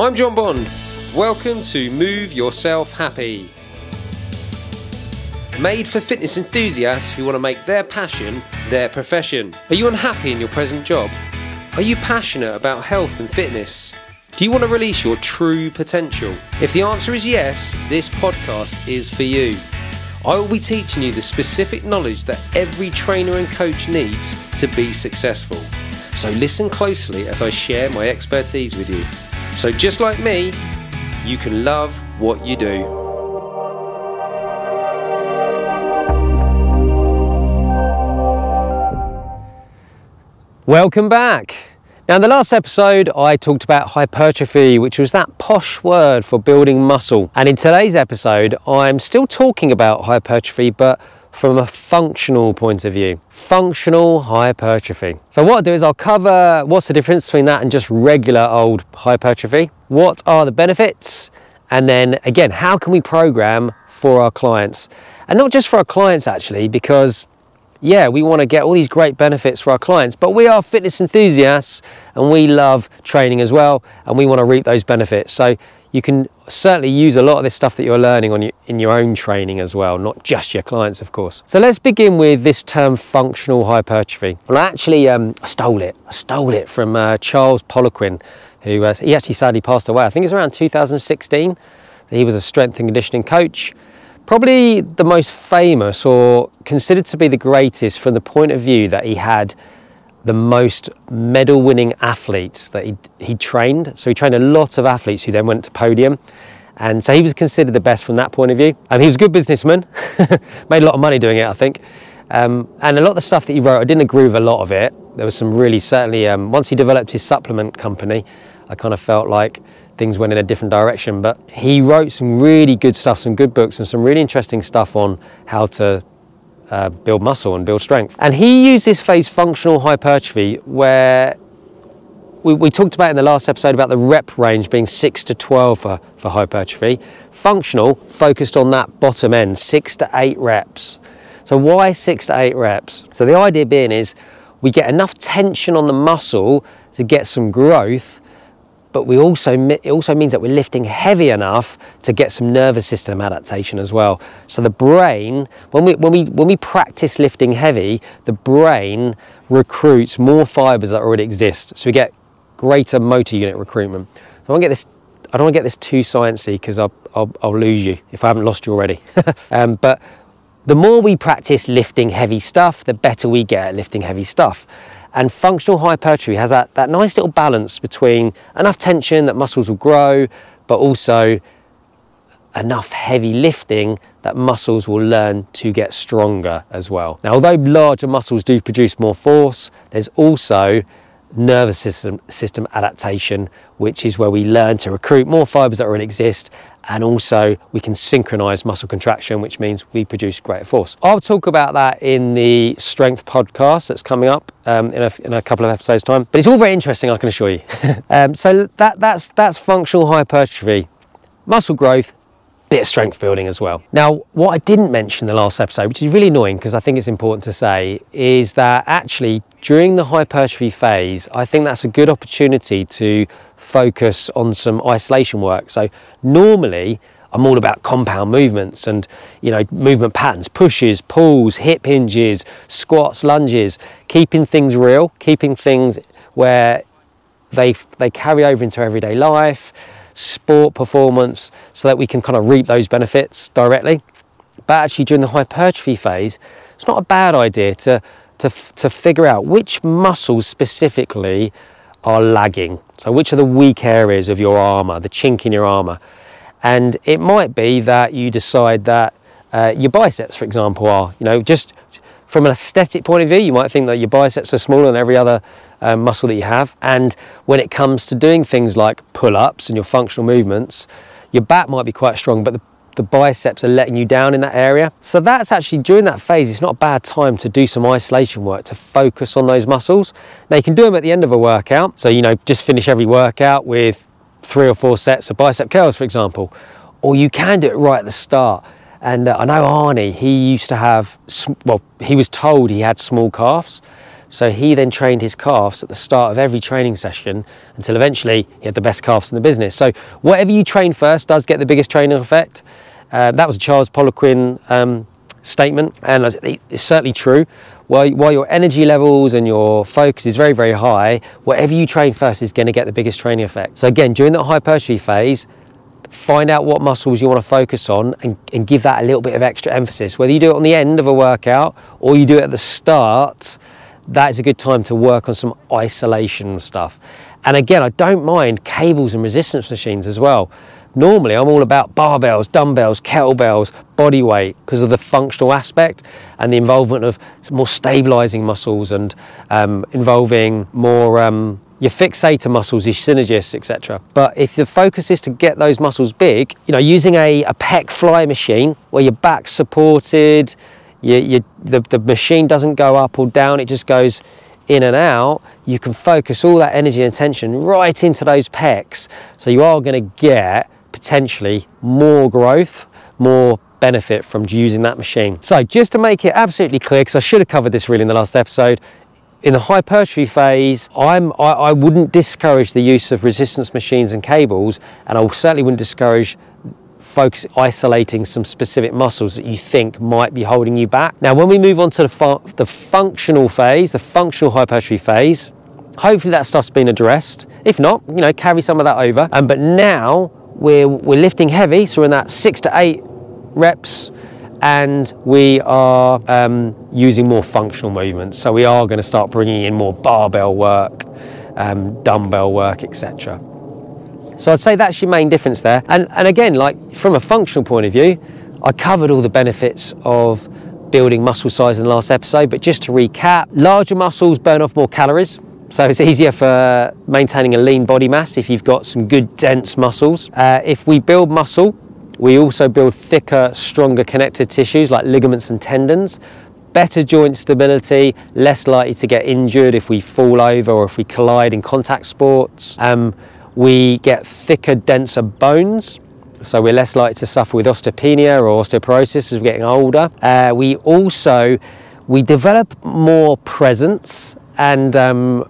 I'm John Bond. Welcome to Move Yourself Happy. Made for fitness enthusiasts who want to make their passion their profession. Are you unhappy in your present job? Are you passionate about health and fitness? Do you want to release your true potential? If the answer is yes, this podcast is for you. I will be teaching you the specific knowledge that every trainer and coach needs to be successful. So listen closely as I share my expertise with you. So, just like me, you can love what you do. Welcome back. Now, in the last episode, I talked about hypertrophy, which was that posh word for building muscle. And in today's episode, I'm still talking about hypertrophy, but from a functional point of view. Functional hypertrophy. So what I'll do is I'll cover what's the difference between that and just regular old hypertrophy. What are the benefits? And then again, how can we program for our clients? And not just for our clients actually, because yeah, we want to get all these great benefits for our clients, but we are fitness enthusiasts and we love training as well, and we want to reap those benefits. So you can certainly use a lot of this stuff that you're learning on your, in your own training as well, not just your clients, of course. So let's begin with this term functional hypertrophy. Well, I actually um, stole it. I stole it from uh, Charles Poliquin, who uh, he actually sadly passed away. I think it was around 2016. He was a strength and conditioning coach. Probably the most famous or considered to be the greatest from the point of view that he had the most medal winning athletes that he, he trained. So he trained a lot of athletes who then went to podium. And so he was considered the best from that point of view. Um, he was a good businessman, made a lot of money doing it, I think. Um, and a lot of the stuff that he wrote, I didn't agree with a lot of it. There was some really, certainly, um, once he developed his supplement company, I kind of felt like things went in a different direction. But he wrote some really good stuff, some good books, and some really interesting stuff on how to uh, build muscle and build strength. And he used this phase functional hypertrophy where we, we, talked about in the last episode about the rep range being 6 to 12 for, for hypertrophy. Functional focused on that bottom end, 6 to 8 reps. So why 6 to 8 reps? So the idea being is we get enough tension on the muscle to get some growth but we also it also means that we're lifting heavy enough to get some nervous system adaptation as well. So the brain, when we when we when we practice lifting heavy, the brain recruits more fibers that already exist. So we get greater motor unit recruitment. So I want to get this. I don't want to get this too sciencey because I'll, I'll, I'll lose you if I haven't lost you already. um, but the more we practice lifting heavy stuff, the better we get at lifting heavy stuff. And functional hypertrophy has that, that nice little balance between enough tension that muscles will grow, but also enough heavy lifting that muscles will learn to get stronger as well. Now, although larger muscles do produce more force, there's also nervous system, system adaptation, which is where we learn to recruit more fibers that already exist and also we can synchronize muscle contraction, which means we produce greater force. I'll talk about that in the strength podcast that's coming up um, in, a, in, a, couple of episodes' time. But it's all very interesting, I can assure you. um, so that, that's, that's functional hypertrophy, muscle growth, bit of strength building as well. Now, what I didn't mention in the last episode, which is really annoying because I think it's important to say, is that actually during the hypertrophy phase, I think that's a good opportunity to focus on some isolation work. So normally I'm all about compound movements and you know movement patterns, pushes, pulls, hip hinges, squats, lunges, keeping things real, keeping things where they they carry over into everyday life, sport performance, so that we can kind of reap those benefits directly. But actually during the hypertrophy phase, it's not a bad idea to to, to figure out which muscles specifically are lagging. So which are the weak areas of your armour, the chink in your armour? And it might be that you decide that uh, your biceps, for example, are, you know, just from an aesthetic point of view, you might think that your biceps are smaller than every other um, muscle that you have. And when it comes to doing things like pull-ups and your functional movements, your back might be quite strong, but the the biceps are letting you down in that area. So that's actually during that phase, it's not a bad time to do some isolation work to focus on those muscles. Now you can do them at the end of a workout. So, you know, just finish every workout with three or four sets of bicep curls, for example, or you can do it right at the start. And uh, I know Arnie, he used to have, well, he was told he had small calves. So he then trained his calves at the start of every training session until eventually he had the best calves in the business. So whatever you train first does get the biggest training effect. Uh, that was Charles Poliquin um, statement, and it's certainly true. While, while your energy levels and your focus is very, very high, whatever you train first is going to get the biggest training effect. So again, during that hypertrophy phase, find out what muscles you want to focus on and, and, give that a little bit of extra emphasis. Whether you do it on the end of a workout or you do it at the start, that is a good time to work on some isolation stuff. And again, I don't mind cables and resistance machines as well. Normally, I'm all about barbells, dumbbells, kettlebells, body weight because of the functional aspect and the involvement of more stabilizing muscles and um, involving more um, your fixator muscles, your synergists, etc. But if the focus is to get those muscles big, you know, using a, a pec fly machine where your back's supported, you, you, the, the machine doesn't go up or down, it just goes in and out, you can focus all that energy and attention right into those pecs. So you are going to get potentially more growth, more benefit from using that machine. So just to make it absolutely clear, because I should have covered this really in the last episode, in the hypertrophy phase, I'm, I, I wouldn't discourage the use of resistance machines and cables, and I certainly wouldn't discourage focus isolating some specific muscles that you think might be holding you back. Now, when we move on to the, fu the functional phase, the functional hypertrophy phase, hopefully that stuff's been addressed. If not, you know, carry some of that over. Um, but now we're, we're lifting heavy, so we're in that six to eight reps and we are um, using more functional movements. So we are going to start bringing in more barbell work, um, dumbbell work, etc. So I'd say that's your main difference there. And, and again, like from a functional point of view, I covered all the benefits of building muscle size in the last episode, but just to recap, larger muscles burn off more calories. So it's easier for maintaining a lean body mass if you've got some good dense muscles. Uh, if we build muscle, we also build thicker, stronger connective tissues like ligaments and tendons, better joint stability, less likely to get injured if we fall over or if we collide in contact sports. Um, we get thicker, denser bones, so we're less likely to suffer with osteopenia or osteoporosis as we're getting older. Uh, we also we develop more presence and um,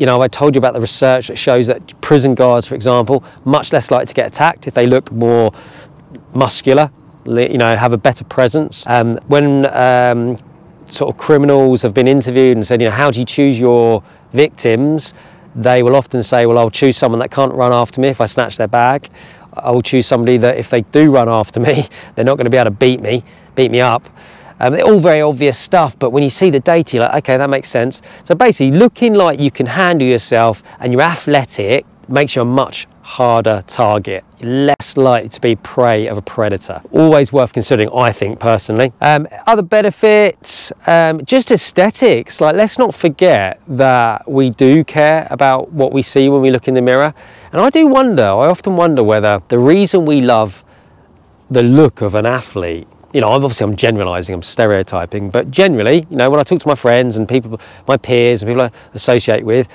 you know, I told you about the research that shows that prison guards, for example, much less likely to get attacked if they look more muscular, you know, have a better presence. Um, when um, sort of criminals have been interviewed and said, you know, how do you choose your victims? they will often say, well, I'll choose someone that can't run after me if I snatch their bag. I will choose somebody that if they do run after me, they're not going to be able to beat me, beat me up. Um, they're all very obvious stuff, but when you see the data, you're like, okay, that makes sense. So basically, looking like you can handle yourself and you're athletic makes you a much harder target, less likely to be prey of a predator. Always worth considering, I think personally. Um, other benefits, um, just aesthetics. Like let's not forget that we do care about what we see when we look in the mirror. And I do wonder, I often wonder whether the reason we love the look of an athlete you know, obviously I'm generalizing, I'm stereotyping, but generally, you know, when I talk to my friends and people, my peers and people I associate with,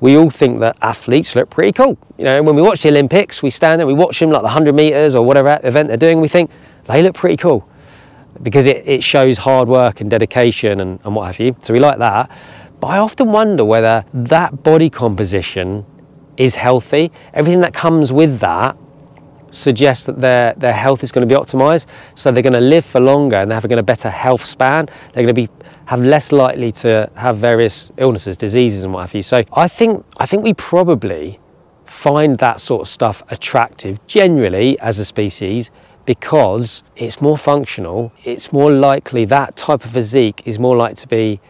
we all think that athletes look pretty cool. You know, when we watch the Olympics, we stand there, we watch them like the 100 meters or whatever event they're doing, we think they look pretty cool because it, it shows hard work and dedication and, and what have you. So we like that. But I often wonder whether that body composition is healthy. Everything that comes with that suggests that their, their health is going to be optimized. So they're going to live for longer and they're having a better health span. They're going to be have less likely to have various illnesses, diseases, and what have you. So I think I think we probably find that sort of stuff attractive generally as a species because it's more functional. It's more likely that type of physique is more likely to be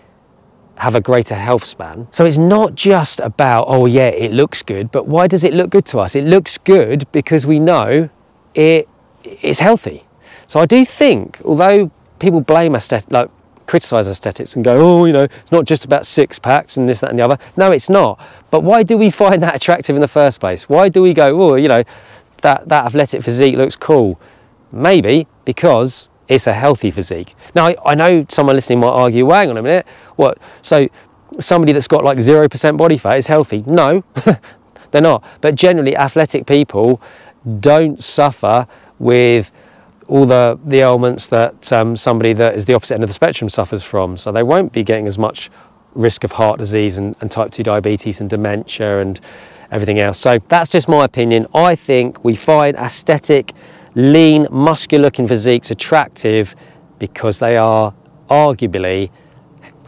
have a greater health span. So it's not just about, oh yeah, it looks good, but why does it look good to us? It looks good because we know it is healthy. So I do think, although people blame us, like criticize aesthetics and go, oh, you know, it's not just about six packs and this, that, and the other. No, it's not. But why do we find that attractive in the first place? Why do we go, oh, you know, that, that athletic physique looks cool? Maybe because it's a healthy physique. Now, I, know someone listening might argue, well, hang on a minute, what? So somebody that's got like 0% body fat is healthy? No, they're not. But generally, athletic people don't suffer with all the, the ailments that um, somebody that is the opposite end of the spectrum suffers from. So they won't be getting as much risk of heart disease and, and type 2 diabetes and dementia and everything else. So that's just my opinion. I think we find aesthetic, lean, muscular looking physiques attractive because they are arguably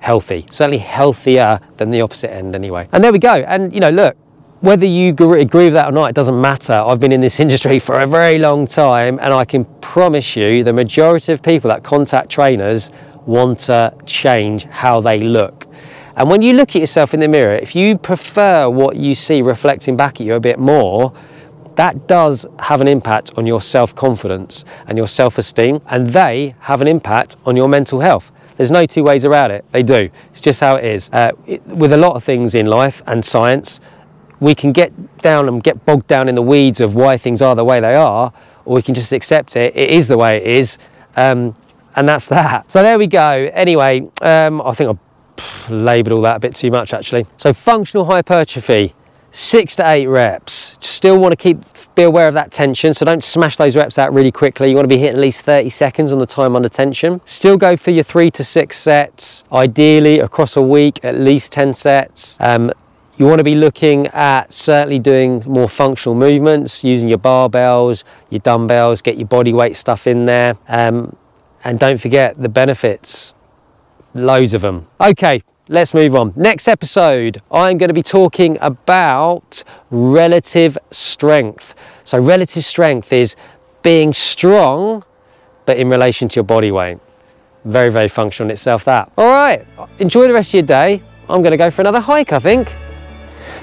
healthy, certainly healthier than the opposite end anyway. And there we go. And you know, look, whether you agree with that or not, it doesn't matter. I've been in this industry for a very long time and I can promise you the majority of people that contact trainers want to change how they look. And when you look at yourself in the mirror, if you prefer what you see reflecting back at you a bit more, that does have an impact on your self-confidence and your self-esteem and they have an impact on your mental health. There's no two ways around it. They do. It's just how it is. Uh, it, with a lot of things in life and science, we can get down and get bogged down in the weeds of why things are the way they are, or we can just accept it. It is the way it is. Um, and that's that. So there we go. Anyway, um, I think I've laboured all that a bit too much actually. So functional hypertrophy, six to eight reps. Still want to keep be aware of that tension, so don't smash those reps out really quickly. You want to be hitting at least 30 seconds on the time under tension. Still go for your three to six sets, ideally across a week, at least 10 sets. Um, you want to be looking at certainly doing more functional movements, using your barbells, your dumbbells, get your body weight stuff in there. Um, and don't forget the benefits, loads of them. Okay, let's move on. Next episode, I'm going to be talking about relative strength. So relative strength is being strong, but in relation to your body weight. Very, very functional in itself that. All right, enjoy the rest of your day. I'm going to go for another hike, I think.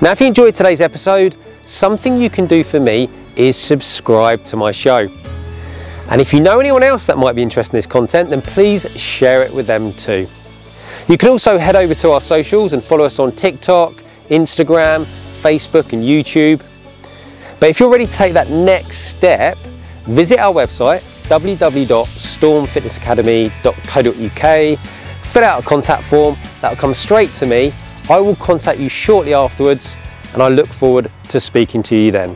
Now, if you enjoyed today's episode, something you can do for me is subscribe to my show. And if you know anyone else that might be interested in this content, then please share it with them too. You can also head over to our socials and follow us on TikTok, Instagram, Facebook and YouTube. But if you're ready to take that next step, visit our website www.stormfitnessacademy.co.uk, fill out a contact form, that'll come straight to me I will contact you shortly afterwards and I look forward to speaking to you then.